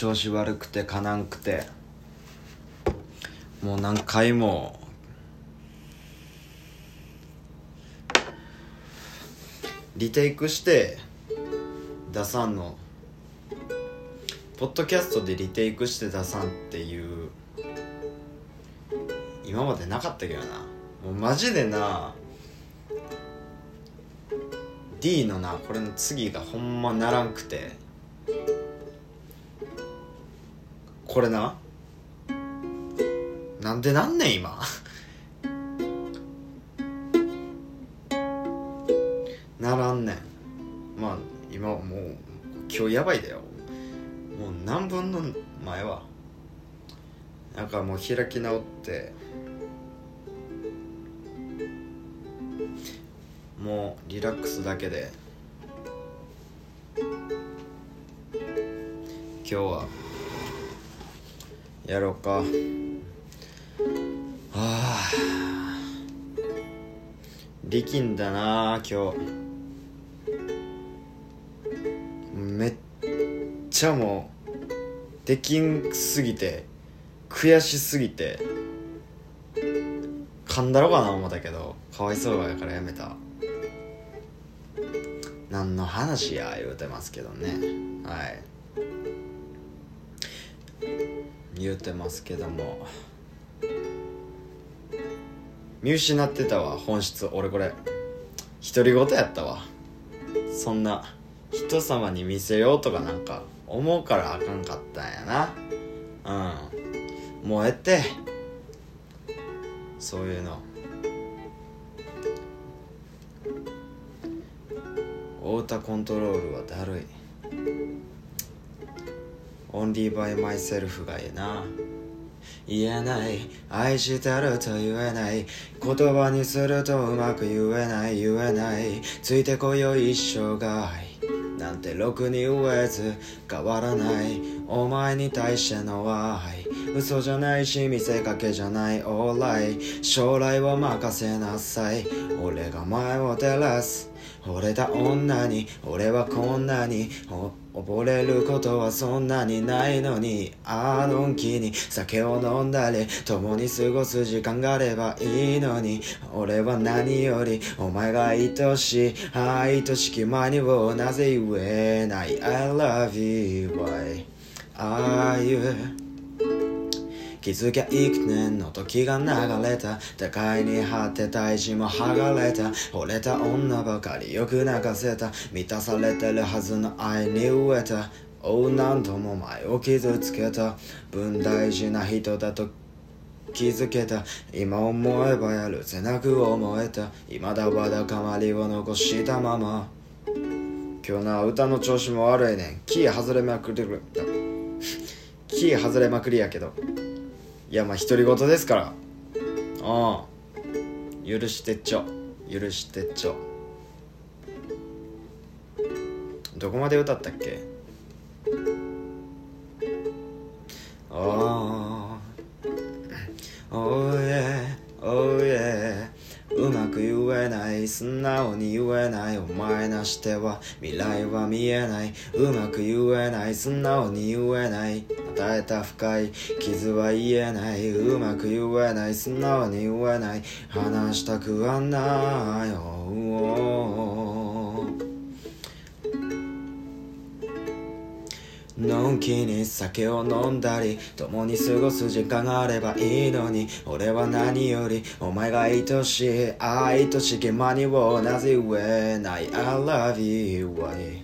調子悪くてかなんくて。もう何回も。リテイクして。出さんの。ポッドキャストでリテイクして出さんっていう。今までなかったけどな。もうマジでな。D のなこれの次がほんまならんくて。これな？なんでなんねん今？ならんねん。まあ今もう今日やばいだよ。もう何分の前は。なんかもう開き直って。もうリラックスだけで。今日はやろうか。はあ力んだな今日。めっちゃもうできんすぎて悔しすぎて噛んだろうかな思ったけど。かわいそうやからやめた。何の話や言うてますけどね。はい。言うてますけども。見失ってたわ本質。俺これ。独り言やったわ。そんな人様に見せようとかなんか思うからあかんかったんやな。うん。もうえって。そういうの。太田コントロールはだるい。オンリーバイマイセルフがええな。言えない。愛してると言えない。言葉にするとうまく言えない。言えない。ついてこよ一生涯なんてろくに言えず変わらない。お前に対しての愛嘘じゃないし見せかけじゃない。オーライ。将来は任せなさい。俺が前を照らす。惚れた女に。俺はこんなに。溺れることはそんなにないのにあのんきに酒を飲んだり共に過ごす時間があればいいのに俺は何よりお前が愛しい愛しき間にをなぜ言えない I love you why are you 気づきゃ幾年の時が流れた。互いに張って大事も剥がれた。惚れた女ばかり。よく泣かせた。満たされてるはずの愛に飢えた。おう何度も前を傷つけた。分大事な人だと気づけた。今思えばやるせなく思えた。未だわだかまりを残したまま。今日な歌の調子も悪いねん。キー外れまくりるキー外れまくりやけど。いやまあ独り言ですから。ああ許してちょ。許してちょ。どこまで歌ったっけ？ああ Oh yeah, oh yeah うまく言えない。素直に言えない。お前なしては未来は見えない。うまく言えない。素直に言えない。与えた深い傷は言えない。うまく言えない。素直に言えない。話したくはない。よのんきに酒を飲んだり共に過ごす時間があればいいのに。俺は何よりお前が愛しい愛としき間にをなぜ言えない？I love you why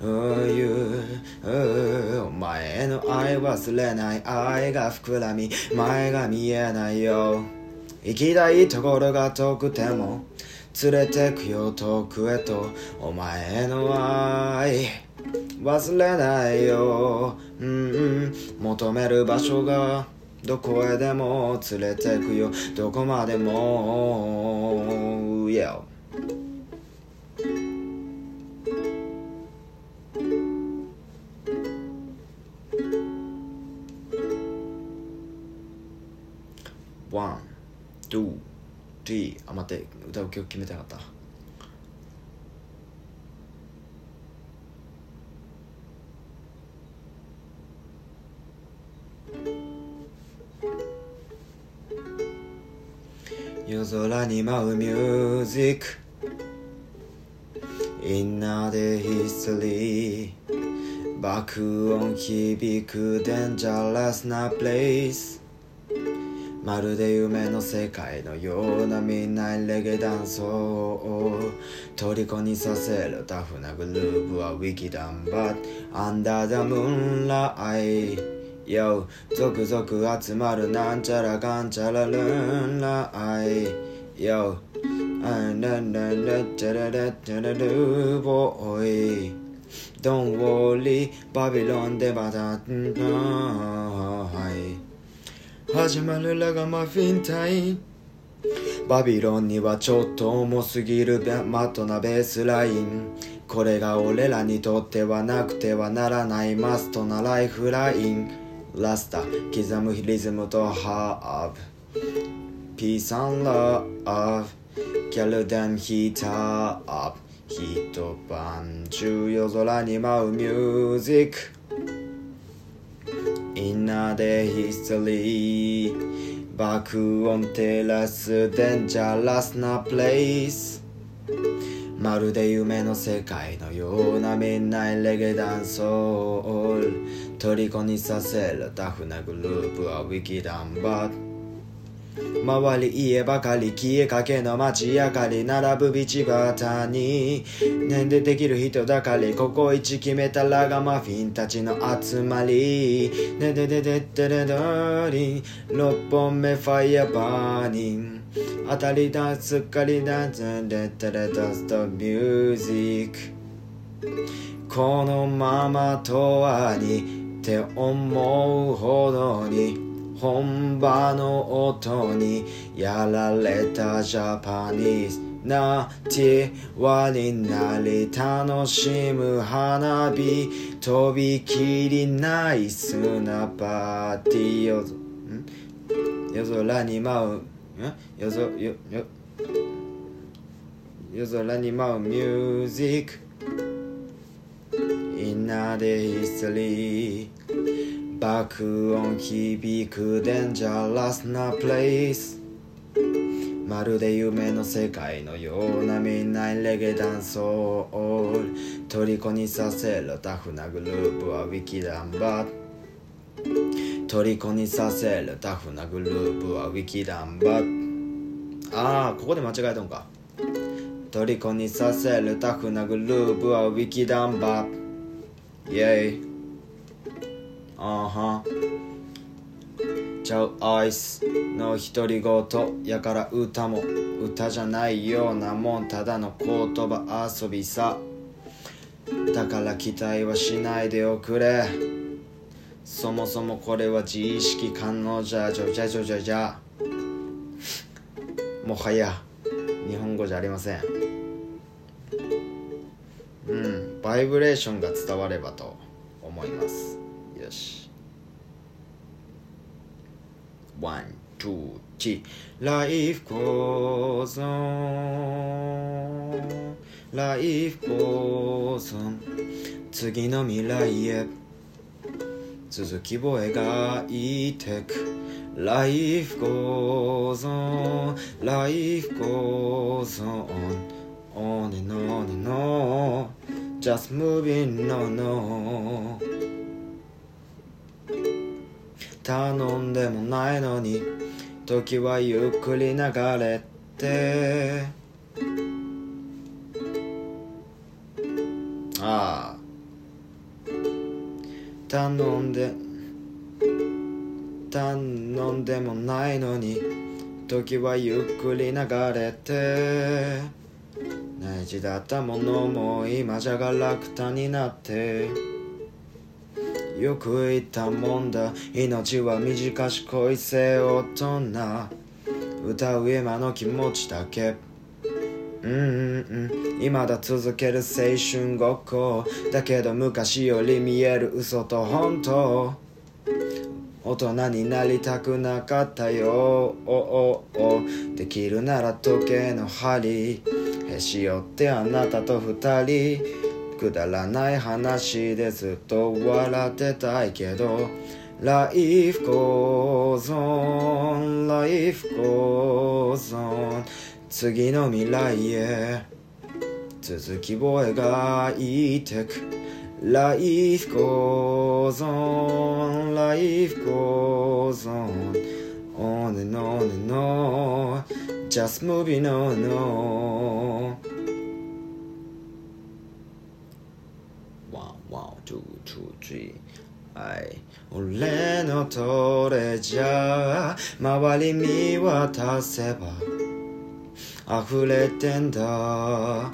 Oh, you, oh, お前への愛忘れない。愛が膨らみ前が見えないよ。行きたいところが遠くても連れてくよ遠くへと。お前の愛。忘れないよ、うんうん、求める場所がどこへでも連れてくよ。どこまでも。Yeah ワン、ツー、スリー。あ待って。歌う曲決めたかった。夜空に舞うミュージック。イみんなでヒストリー。爆音響くデンジャラスなプレイス。まるで夢の世界のようなみんなレゲダンスを。虜にさせるタフなグループはウィキダンバッアンダーダムーンライ Yo 続々集まるなんちゃらかんちゃらルンライ。Yo あんらんらんらちゃららちゃらるボーイ Don't worry バビロンでまたんはい始まるラガマフィンタインバビロンにはちょっと重すぎるマットなベースライン。これが俺らにとってはなくてはならないマストなライフライン。ラスタ刻むリズムとハーブ peace and love gal dem heat up 一晩中夜空に舞う music inna di history 爆音照らすデンジャラスな place まるで夢の世界のようなみんな reggae dancehall 虜にさせるタフなグループは wicked and bad周り家ばかり消えかけの街明かり並ぶ道端に。年でできる人だかりここ一決めたラガマフィンたちの集まり。ねでででででどり6本目ファイヤーバーニング当たりだすっかりだぜでででダストミュージック。このままとはにって思うほどに本場の音にやられたジャパニーズなティワになり楽しむ花火とびきりナイスなパーティーよ夜空に舞う夜空よよ。夜空に舞うミュージック。インナーでヒストリー爆音響くデンジャラスなプレイス。まるで夢の世界のようなみんなレゲダンスを虜にさせるタフなグループはウィキダンバ虜にさせるタフなグループはウィキダンバああここで間違えたんか。虜にさせるタフなグループはウィキダンバイェイ。あはちゃうアイスの独り言やから歌も歌じゃないようなもんただの言葉遊びさ。だから期待はしないでおくれ。そもそもこれは自意識感能じゃじゃじゃじゃじゃ。じゃもはや日本語じゃありません。うんバイブレーションが伝わればと思います。よし。One, two, three Life goes on Life goes on 次の未来へ。続きを描いてく Life goes on Life goes on On and on and on Just moving on, on 頼んでもないのに時はゆっくり流れてああ頼んで頼んでもないのに時はゆっくり流れて大事だったものも今じゃが楽たになってよく言ったもんだ命は短し恋せ大人。歌う今の気持ちだけ。うんうんうん。未だ続ける青春ごっこ。だけど昔より見える嘘と本当。大人になりたくなかったよ。おおお。できるなら時計の針。へし折ってあなたと二人。くだらない話でずっと笑ってたいけど。Life goes on Life goes on 次の未来へ続きを描いてく Life goes on Life goes on On and on and on Just moving on and on One, one, two, two, three 俺のトレジャー周り見渡せば溢れてんだ。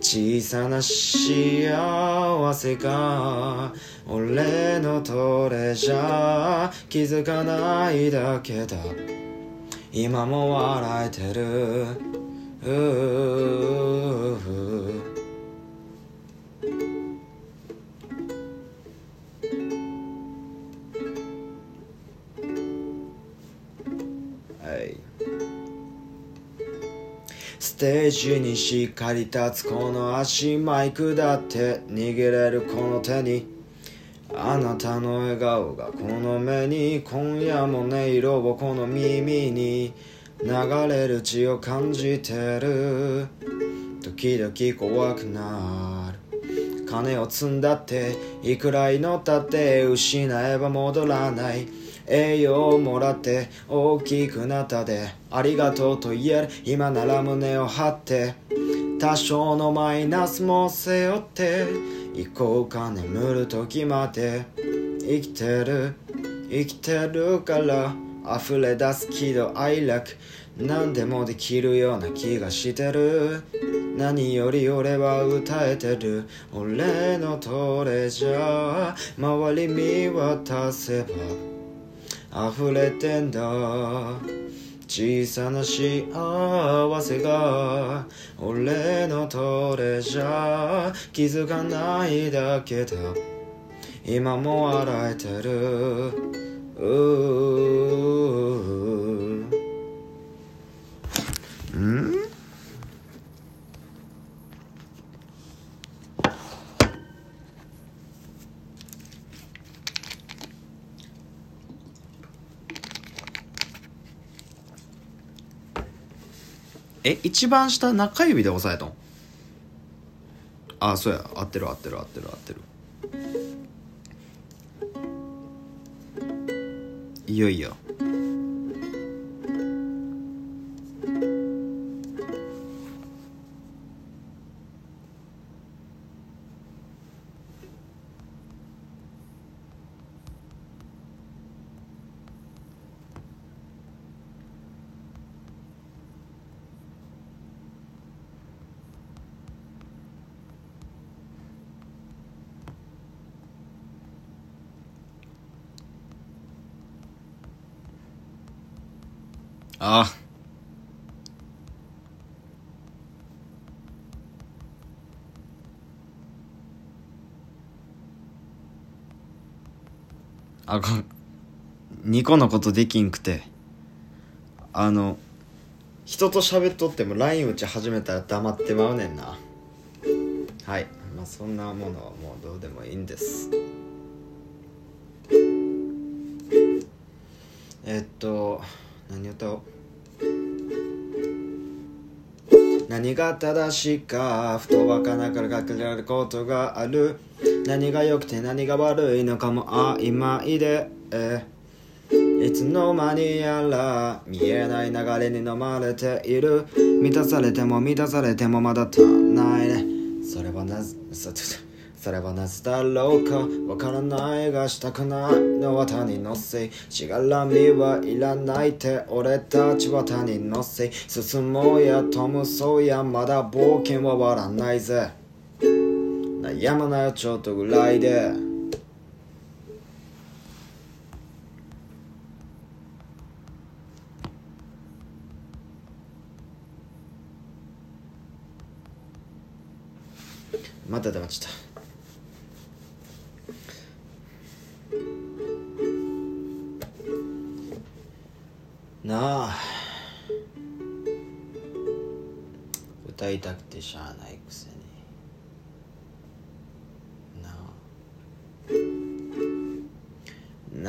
小さな幸せが俺のトレジャー。気づかないだけだ。今も笑えてる。テージにしっかり立つこの足マイクだって握れるこの手に。あなたの笑顔がこの目に今夜も音色をこの耳に流れる血を感じてる。時々怖くなる。金を積んだっていくら祈ったって失えば戻らない。栄養をもらって大きくなったでありがとうと言える今なら胸を張って。多少のマイナスも背負って。行こうか眠る時まで。生きてる。生きてるから。溢れ出す喜怒哀楽。何でもできるような気がしてる。何より俺は歌えてる。俺のトレジャー。周り見渡せば。溢れてんだ。小さな幸せが俺のトレジャー気づかないだけだ。今も笑えてる。うん？え一番下中指で押さえとん？あそうや。合ってる合ってる合ってる合ってる。いよいよ。ああ。こ2個のことできんくて。あの人と喋っとっても LINE 打ち始めたら黙ってまうねんな。はい。まあそんなものはもうどうでもいいんです。えっと何歌おう何が正しいかふとわからながら隠れることがある。何が良くて何が悪いのかも曖昧で、えいつの間にやら見えない流れに飲まれている。満たされても満たされてもまだ足んないね。それはなぜそれはなぜだろうか。わからないがしたくない。のは他人のせ。いしがらみはいらないって俺たちは他人のせ。い進もうやトムそうやまだ冒険は終わらないぜ。悩まないよちょっとぐらいで。また黙っちゃったなあ。歌いたくてしゃあないくせに。な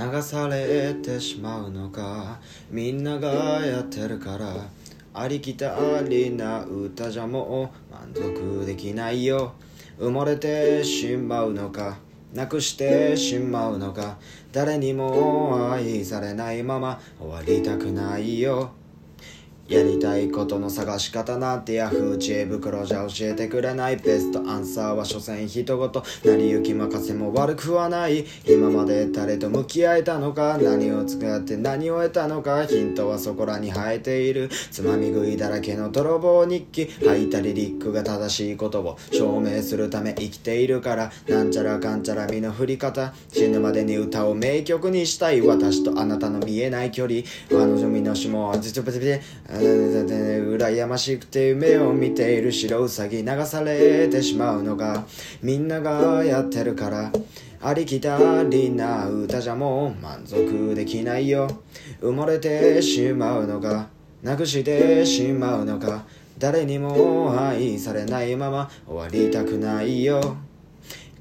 あ。流されてしまうのか。みんながやってるから。ありきたりな歌じゃもう満足できないよ。埋もれてしまうのか。なくしてしまうのか誰にも愛されないまま終わりたくないよ。やりたいことの探し方なんてヤフー知恵袋じゃ教えてくれない。ベストアンサーは所詮人事成り行き任せも悪くはない。今まで誰と向き合えたのか何を使って何を得たのかヒントはそこらに生えている。つまみ食いだらけの泥棒日記。吐いたリリックが正しいことを証明するため生きているから。なんちゃらかんちゃら身の振り方。死ぬまでに歌を名曲にしたい。私とあなたの見えない距離。あの女身の下も羨ましくて夢を見ている白ウサギ流されてしまうのがみんながやってるからありきたりな歌じゃもう満足できないよ。埋もれてしまうのかなくしてしまうのか誰にも愛されないまま終わりたくないよ。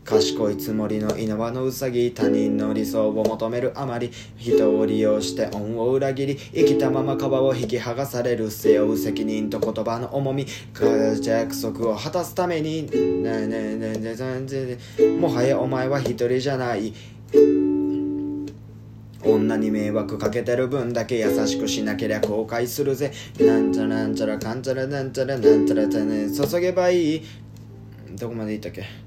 賢いつもりの稲葉のうさぎ他人の理想を求めるあまり人を利用して恩を裏切り生きたまま皮を引き剥がされる背負う責任と言葉の重み約束を果たすためにねねねねねもはやお前は一人じゃない女に迷惑かけてる分だけ優しくしなけりゃ後悔するぜなんちゃらなんちゃらかんちゃらなんちゃらなんちゃらってね注げばいいどこまでいったっけ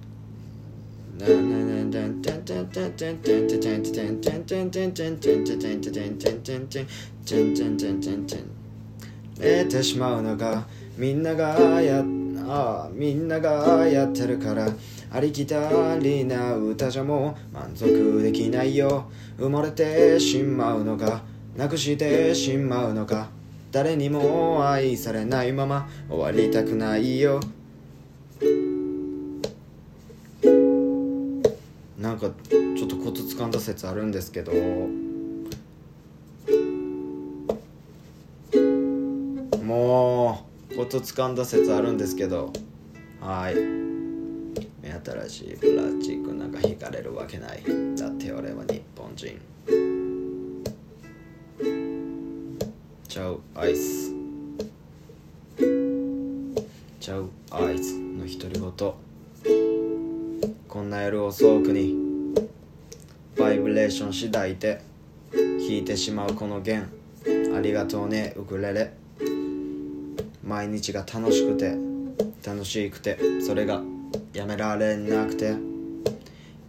えてしまうのがみんながやあみんながやってるから。ありきたりな歌じゃもう満足できないよ。埋もれてしまうのかなくしてしまうのか誰にも愛されないまま終わりたくないよ。なんかちょっとコツつかんだ説あるんですけど。もうコツつかんだ説あるんですけど。はい。目新しいプラスチックなんか引かれるわけない。だって俺は日本人。チャウアイス。チャウアイスの独り言。こんな夜遅くにバイブレーション次第で弾いてしまうこの弦。ありがとうねウクレレ。毎日が楽しくて楽しくてそれがやめられなくて。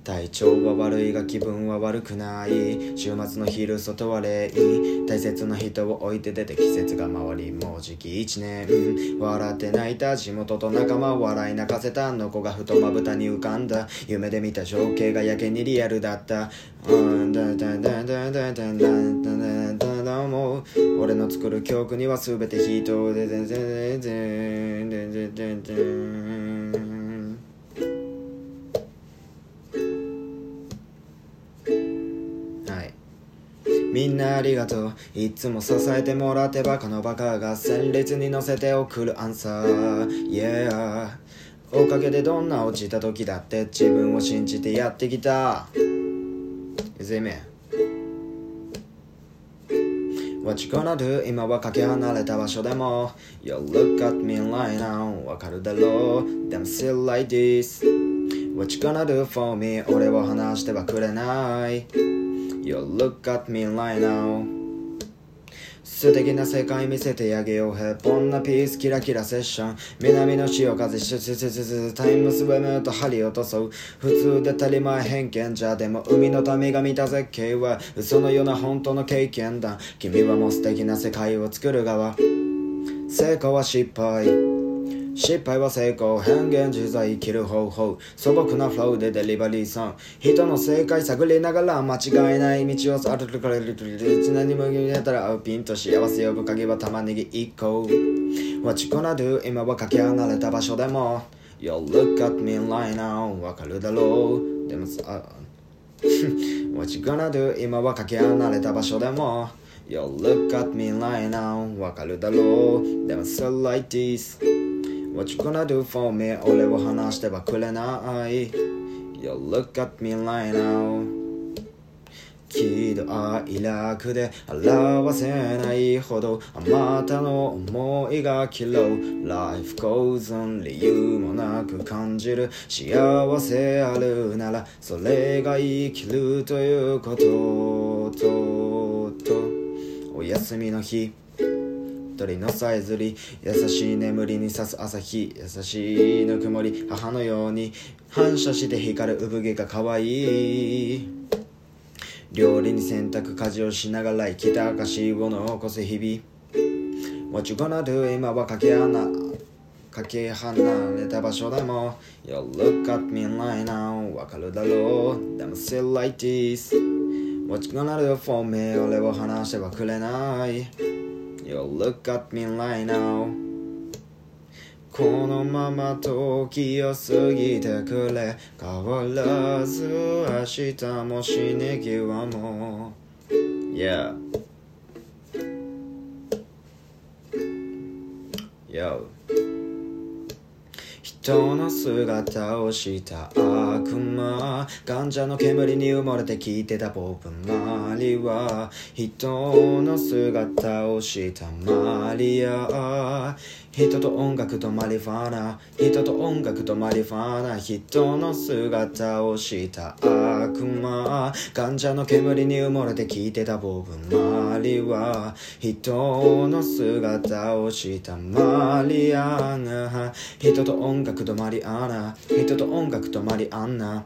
体調は悪いが気分は悪くない。週末の昼外は礼儀。大切な人を置いて出て季節が回りもうじき一年。笑って泣いた地元と仲間笑い泣かせた。の子がふとまぶたに浮かんだ。夢で見た情景がやけにリアルだった。うん。だだだだだだだだだだもう俺の作る曲には全て人でででででででででみんなありがとう。いつも支えてもらってバカのバカが旋律に乗せて送るアンサー。Yeah おかげでどんな落ちた時だって自分を信じてやってきた。Is it me? What you gonna do? 今はかけ離れた場所でも。You look at me right now わかるだろう。Them still like this What you gonna do for me? 俺を話してはくれない。You look at me right now. 素敵な世界見せてあげよう。ヘッポンなピースキラキラセッション。南の潮風シュシュシュシュシュタイムスウェムと針落とそう。普通で足りまい偏見じゃでも海の民が見た絶景は嘘のような本当の経験だ。君はもう素敵な世界を作る側。成功は失敗。失敗は成功変幻自在生きる方法。素朴なフローでデリバリーソン。人の正解探りながら間違いない道を歩くから何も言えたらピンと幸せ呼ぶ鍵は玉ねぎ1個。What you gonna do 今はかけ離れた場所でも。You look at me right now わかるだろう。でもさ What you gonna do 今はかけ離れた場所でも。You look at me right now わかるだろう。でも so like this What you gonna do for me? 俺を話してはくれない。You look at me right now. 喜怒哀楽で表せないほどあまたの思いが切ろう Life goes on. 理由もなく感じる。幸せあるならそれが生きるということとと。お休みの日。鳥のさえずり優しい眠りに刺す朝日優しいぬくもり母のように反射して光る産毛が可愛い。料理に洗濯家事をしながら生きた証を残す日々。What you gonna do 今はかけ穴かけ離れた場所でも You look at me right now わかるだろう。でも still like this What you gonna do for me 俺を話してはくれない。You look at me right now このまま時を過ぎてくれ変わらず明日も死に際も Yeah Yo 人の姿をした悪魔。患者の煙に埋もれて聞いてたポップ・マリは。人の姿をしたマリア。人と音楽とマリファナ。人と音楽とマリファナ。人の姿をした悪魔。患者の煙に埋もれて聞いてたボブ・マリは。人の姿をしたマリアが人と音楽とマリアナ。人と音楽とマリアンナ。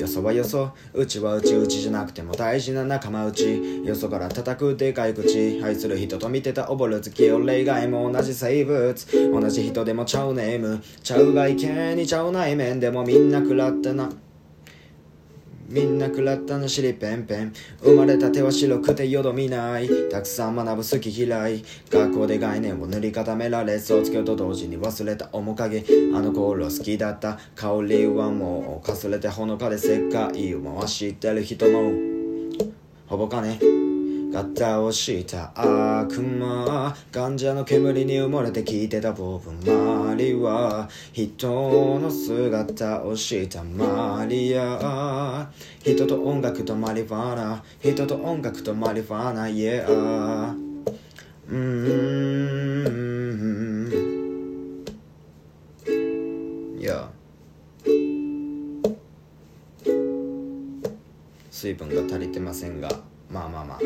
よそはよそ。うちはうちうちじゃなくても大事な仲間内。よそから叩くでかい口。愛する人と見てたおぼろ月俺以外も同じ生物。同じ人でもちゃうネーム。ちゃう外見にちゃう内面。でもみんな食らってな。みんな食らったの尻ペンペン。生まれた手は白くてよどみない。たくさん学ぶ好き嫌い。学校で概念を塗り固められそうつけると同時に忘れた面影。あの頃好きだった。香りはもうかすれてほのかで世界を回してる人のほぼかね。金型をした悪魔患者の煙に埋もれて聞いてたボブ・マリは。人の姿をしたマリア。人と音楽とマリファナ。人と音楽とマリファナ Yeah うーん。Yeah 水分が足りてませんが。まあまあまあ。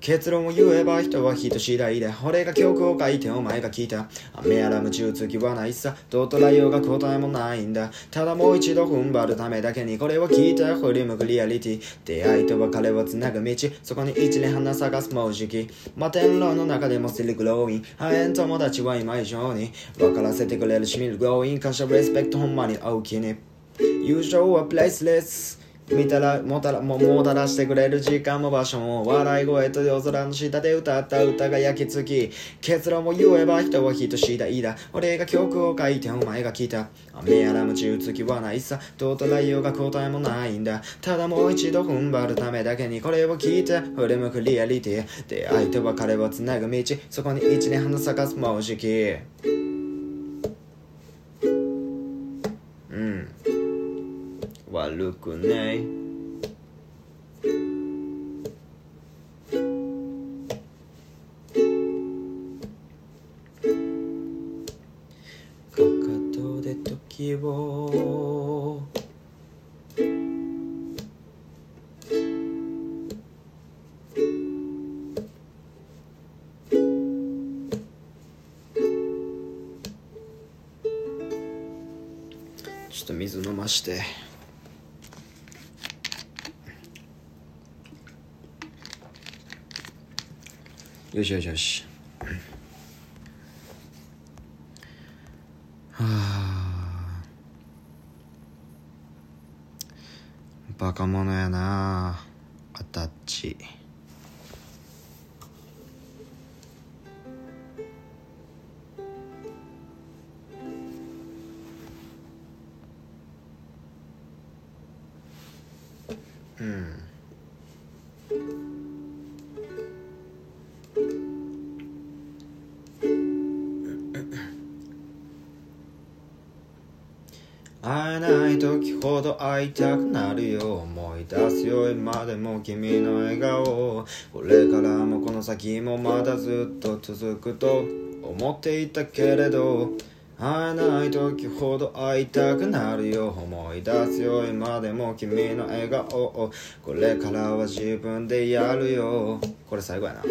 結論を言えば人は人次第で俺が曲を書いてお前が聞いた。雨やらむ中次はないさ。どう捉えようが答えもないんだ。ただもう一度踏ん張るためだけにこれを聞いた振り向くリアリティ。出会いと別れをつなぐ道。そこに一年花探すもうじき。摩天楼の中でもスリグローイン。ハエン友達は今以上に。分からせてくれるしみるグローイン。感謝レスペクトほんまに大きに。友情はプレイスレス。見たらもたらももたらしてくれる時間も場所も笑い声と夜空の下で歌った歌が焼き付き結論を言えば人は人次第だ。俺が曲を書いてお前が聞いた。雨やらむ中月はないさ。どう捉えようが答えもないんだ。ただもう一度踏ん張るためだけにこれを聞いて振り向くリアリティ。出会いと別れをつなぐ道。そこに一年花咲かすもうじき。うん。悪くない。かかとで時を。ちょっと水飲まして。よしよしよし。はあ。バカ者やなアタッチ。会いたくなるよ。思い出すよ今でも君の笑顔。これからもこの先もまだずっと続くと。思っていたけれど会えない時ほど会いたくなるよ。思い出すよ今でも君の笑顔。をこれからは自分でやるよ。これ最後やな。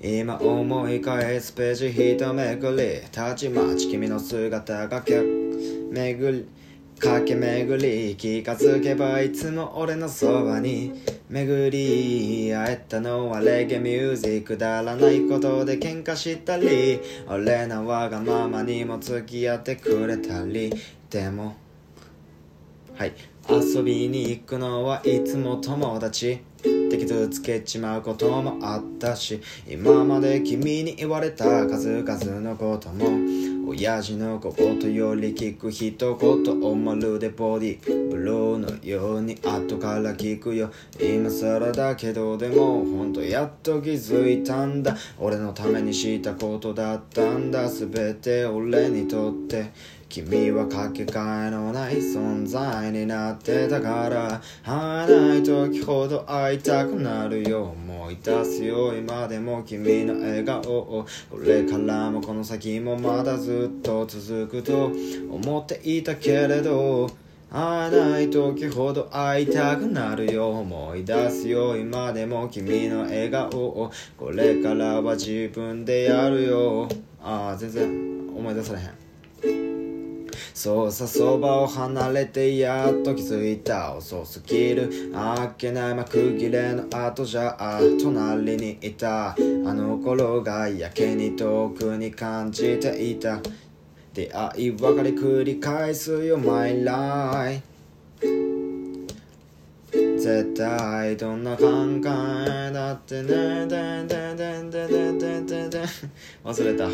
今思い返すページ一めくり。たちまち君の姿が巡り駆け巡り気がつけばいつも俺のそばに巡り会えたのはレゲミュージックだらないことで喧嘩したり俺のわがままにも付き合ってくれたり。でもはい遊びに行くのはいつも友達。って傷つけちまうこともあったし今まで君に言われた数々のことも親父のことより聞く一言をまるでボディブローのように後から聞くよ。今更だけどでもほんとやっと気づいたんだ。俺のためにしたことだったんだ。全て俺にとって。君はかけがえのない存在になってたから会えない時ほど会いたくなるよ思い出すよ今でも君の笑顔をこれからもこの先もまだずっと続くと思っていたけれど会えない時ほど会いたくなるよ思い出すよ今でも君の笑顔をこれからは自分でやるよ。ああ全然思い出されへん。そうさそばを離れてやっと気づいた遅すぎるあっけない幕切れの後じゃあ隣にいたあの頃がやけに遠くに感じていた出会い分かり繰り返すよ My life 絶対どんな考えだってねでんでんでんでんでんでんでんで。ん忘れた。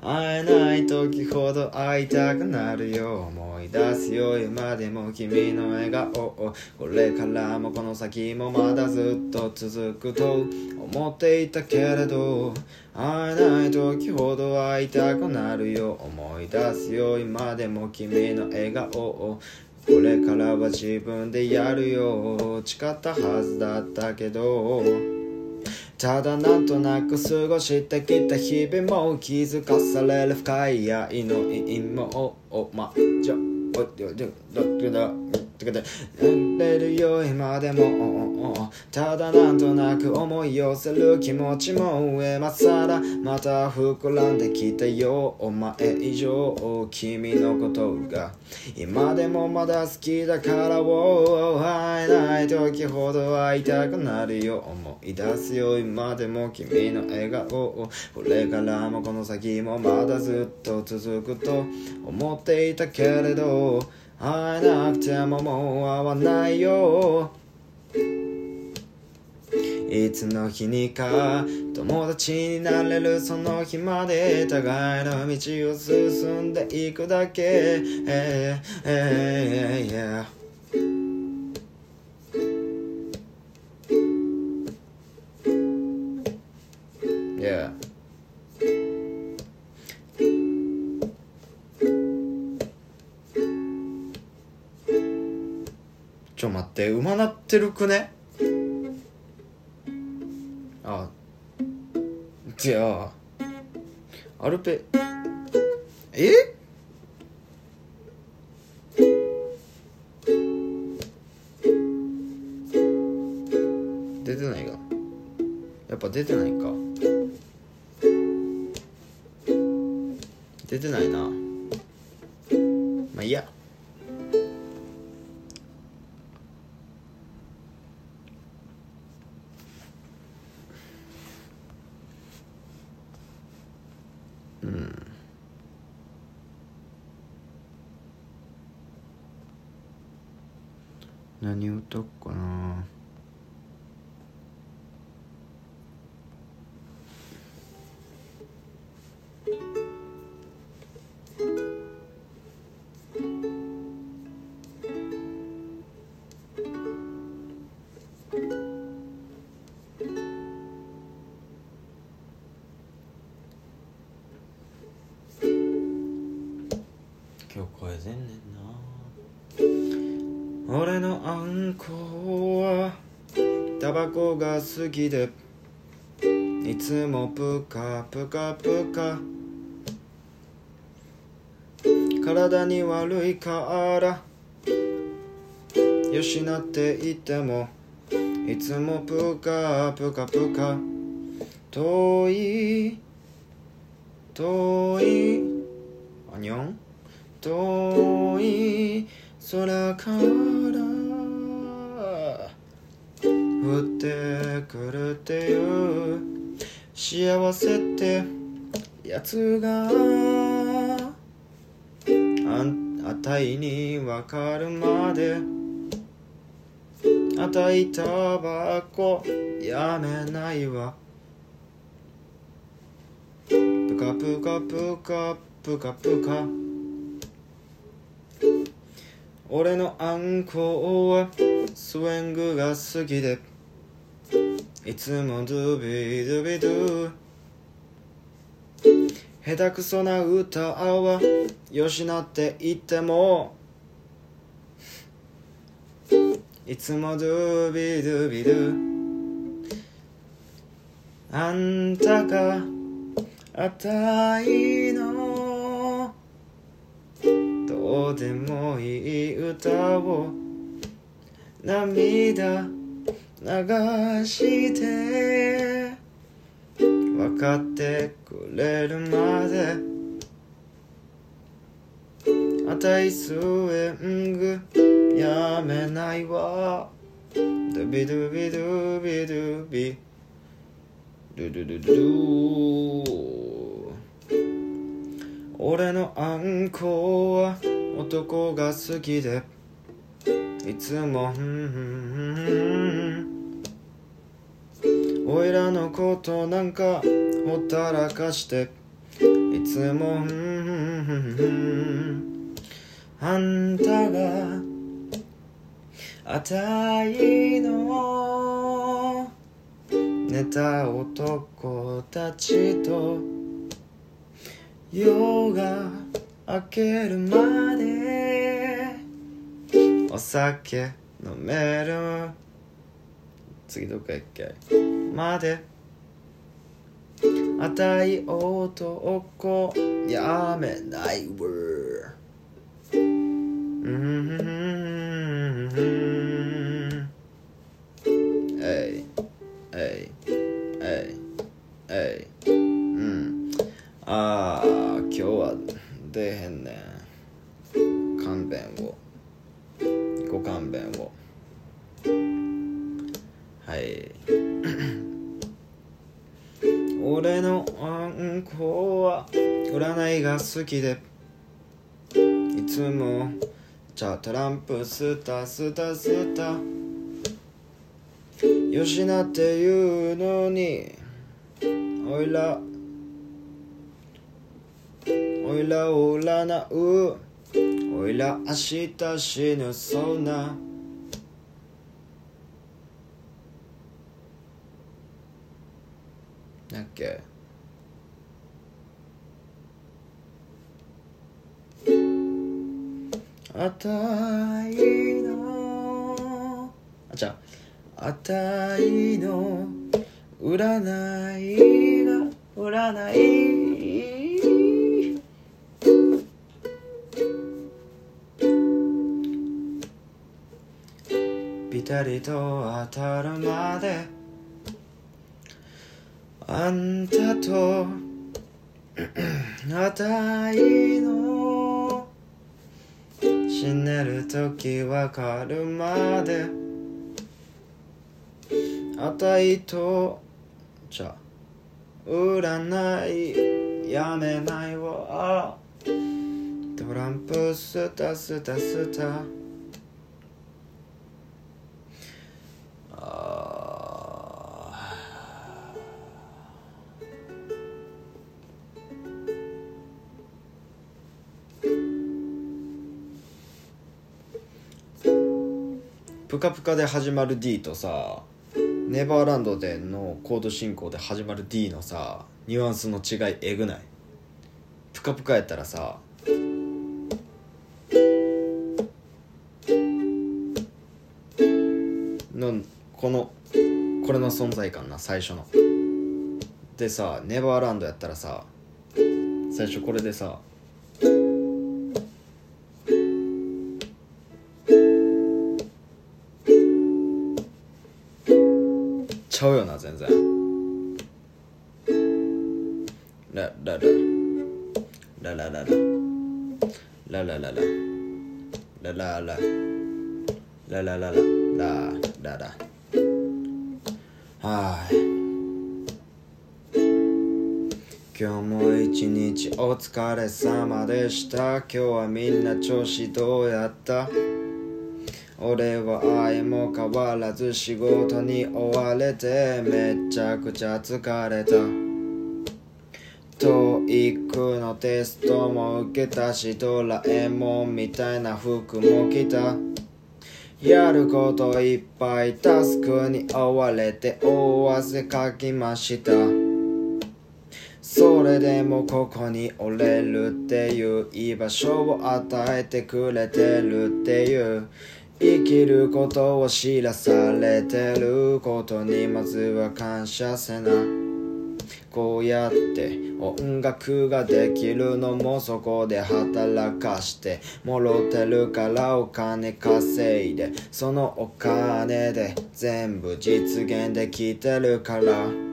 会えない時ほど会いたくなるよ思い出すよ今でも君の笑顔。をこれからもこの先もまだずっと続くと思っていたけれど。会えない時ほど会いたくなるよ思い出すよ今でも君の笑顔。をこれからは自分でやるよ。誓ったはずだったけど。ただなんとなく過ごしてきた日々も気づかされる深い愛の意味も。おまじゃおっよだだだてかれるよ今でもただなんとなく思い寄せる気持ちも上まさらまた膨らんできたよお前以上君のことが今でもまだ好きだからを会えない時ほど会いたくなるよ思い出すよ今でも君の笑顔これからもこの先もまだずっと続くと思っていたけれど。会えなくてももう会わないよいつの日にか友達になれるその日まで互いの道を進んでいくだけ、えーえーえー Yeah. ちょ待って馬なってるくね？あじゃあアルペえ？出てないがやっぱ出てないか。出てないな。んこはタバコが好きでいつもプカプカプカ。体に悪いから失っていてもいつもプカプカプカ。遠い遠いあにょん遠い空から降ってくるっていう幸せってやつがあたいにわかるまで。あたいタバコやめないわ。プカプカプカプカプカ俺のあんこはスウェングが好きで。いつもドゥビドゥビドゥ。下手くそな歌はよしなって言っても。いつもドゥビドゥビドゥ。あんたがあたいの。どうでもいい歌を涙流して分かってくれるまであたいスウェングやめないわ。ドゥビドゥビドゥビドゥビ。ドゥドゥドゥドゥ俺のあんこは男が好きでいつもふんふんふん。おいらのことなんかほったらかしていつもあんたがあたいの寝た男たちと夜が明けるまでお酒飲める。次どっか行っけまであたい男やめないわ。うん。えい。えい。えい。えい。うん。ああ今日は出へんねん。勘弁を。ご勘弁を。はい。俺のあんこは占いが好きで。いつもじゃあトランプスタスタスタよしなって言うのに。おいら。おいらを占う。おいら明日死ぬそうな。だっけ？あたいのあじゃああたいの占いが占い。ぴたりと当たるまであんたと あたいの死ねる時わかるまであたいとじゃ占いやめないわ。トランプスタスタスタ。ぷかぷかで始まる D とさネバーランドでのコード進行で始まる D のさニュアンスの違いえぐない？ぷかぷかやったらさのこのこれの存在感な最初の。でさネバーランドやったらさ最初これでさちゃうよな全然。ラララ。ララララ。ララララ。ラララ。ララララ。ラララ。ラはい。今日も一日お疲れ様でした。今日はみんな調子どうやった？俺は相も変わらず仕事に追われてめちゃくちゃ疲れた。TOEIC のテストも受けたしドラえもんみたいな服も着た。やることいっぱいタスクに追われて大汗かきました。それでもここに折れるっていう居場所を与えてくれてるっていう。生きることを知らされてることにまずは感謝せな。こうやって音楽ができるのもそこで働かしてもろてるからお金稼いでそのお金で全部実現できてるから。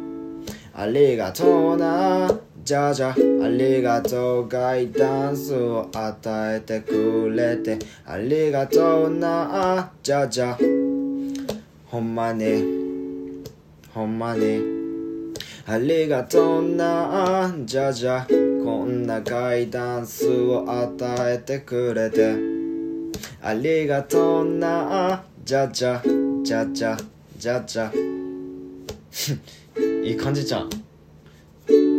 ありがとうな。じゃじゃありがとうガイダンスを与えてくれてありがとうなじゃじゃ。ほんまにほんまにありがとうなじゃじゃ。こんなガイダンスを与えてくれて。ありがとうなじゃじゃ。じゃじゃ。じゃじゃ。いい感じじゃん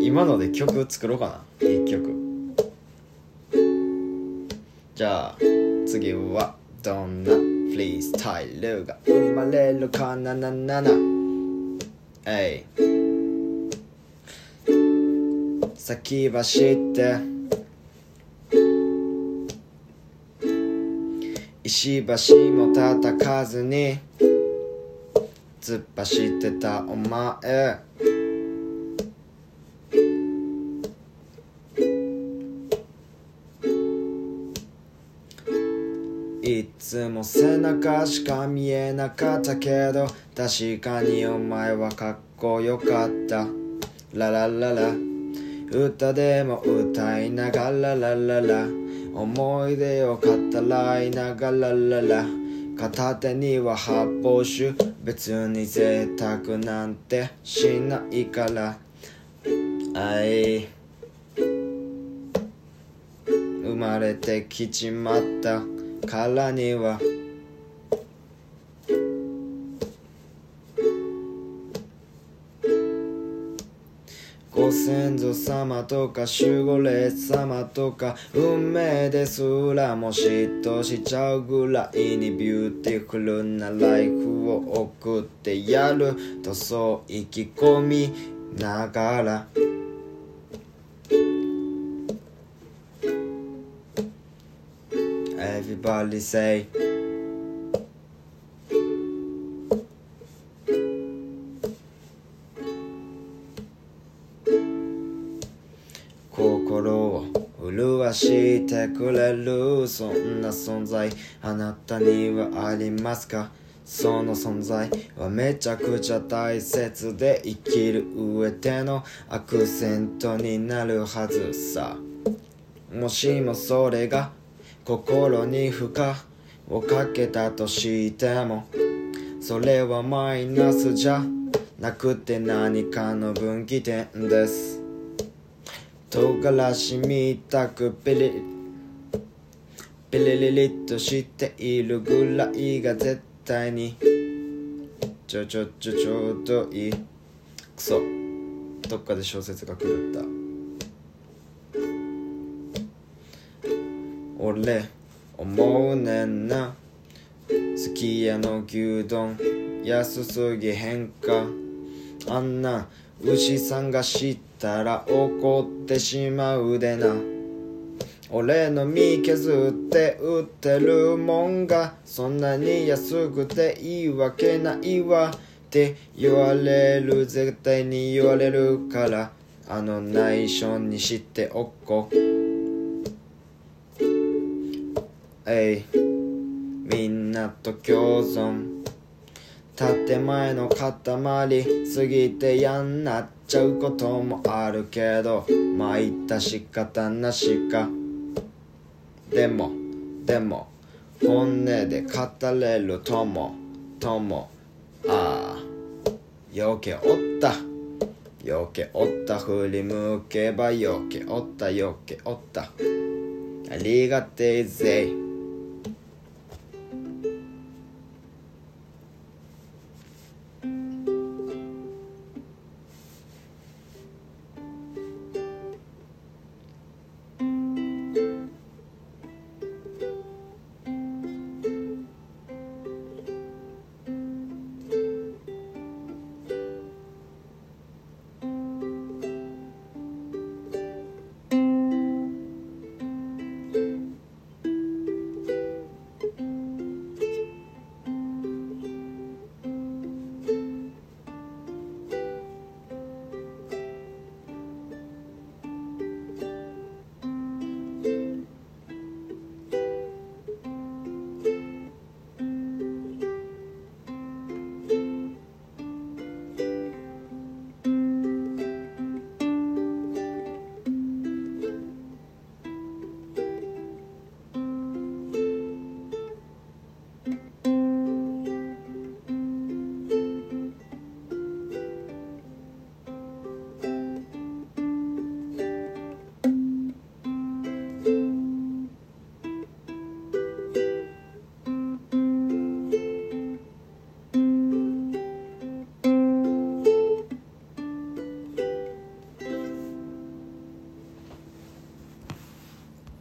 今ので曲作ろうかな。一曲。じゃあ次はどんなフリースタイルが生まれるかなななな。えい。先走って。石橋も叩かずに突っ走ってたお前。つも背中しか見えなかったけど確かにお前はかっこよかった。ララララ。歌でも歌いながらラララ思い出を語らいながらララ片手には発泡酒。別に贅沢なんてしないから。あい生まれてきちまった。からにはご先祖様とか守護霊様とか運命ですらも嫉妬しちゃうぐらいにビューティフルなライフを送ってやる。とそう意気込みながら Everybody say 心を潤してくれるそんな存在あなたにはありますか？その存在はめちゃくちゃ大切で生きる上でのアクセントになるはずさ。もしもそれが心に負荷をかけたとしてもそれはマイナスじゃなくて何かの分岐点です。唐辛子みたくピリピリリリッとしているぐらいが絶対にちょちょちょちょうどいいクソどっかで小説が狂った俺思うねんな。すき家の牛丼安すぎへんか。あんな牛さんが知ったら怒ってしまうでな。俺の身削って売ってるもんがそんなに安くていいわけないわ。って言われる絶対に言われるからあの内緒にしておこう。えいみんなと共存。建前の塊過ぎて嫌になっちゃうこともあるけどまあ言った仕方なしか。でもでも本音で語れるともともああよけおった。よけおった。振り向けばよけおったよけおった。ありがてえぜ。